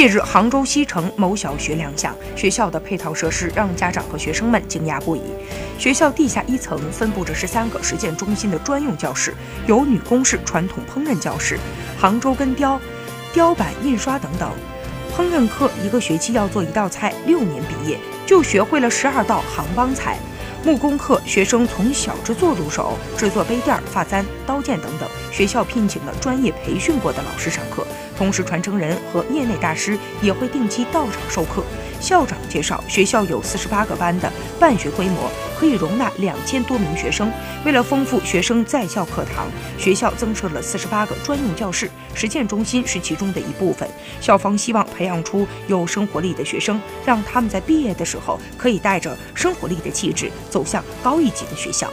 近日，杭州西城某小学亮相，学校的配套设施让家长和学生们惊讶不已。学校地下一层分布着十三个实践中心的专用教室，有女工式传统烹饪教室、杭州根雕、雕版印刷等等。烹饪课一个学期要做一道菜，六年毕业就学会了十二道杭帮菜。木工课学生从小制作入手，制作杯垫、发簪、刀剑等等。学校聘请了专业培训过的老师上课，同时传承人和业内大师也会定期到场授课。校长介绍，学校有四十八个班的办学规模，可以容纳两千多名学生。为了丰富学生在校课堂，学校增设了四十八个专用教室，实践中心是其中的一部分。校方希望培养出有生活力的学生，让他们在毕业的时候可以带着生活力的气质走向高一级的学校。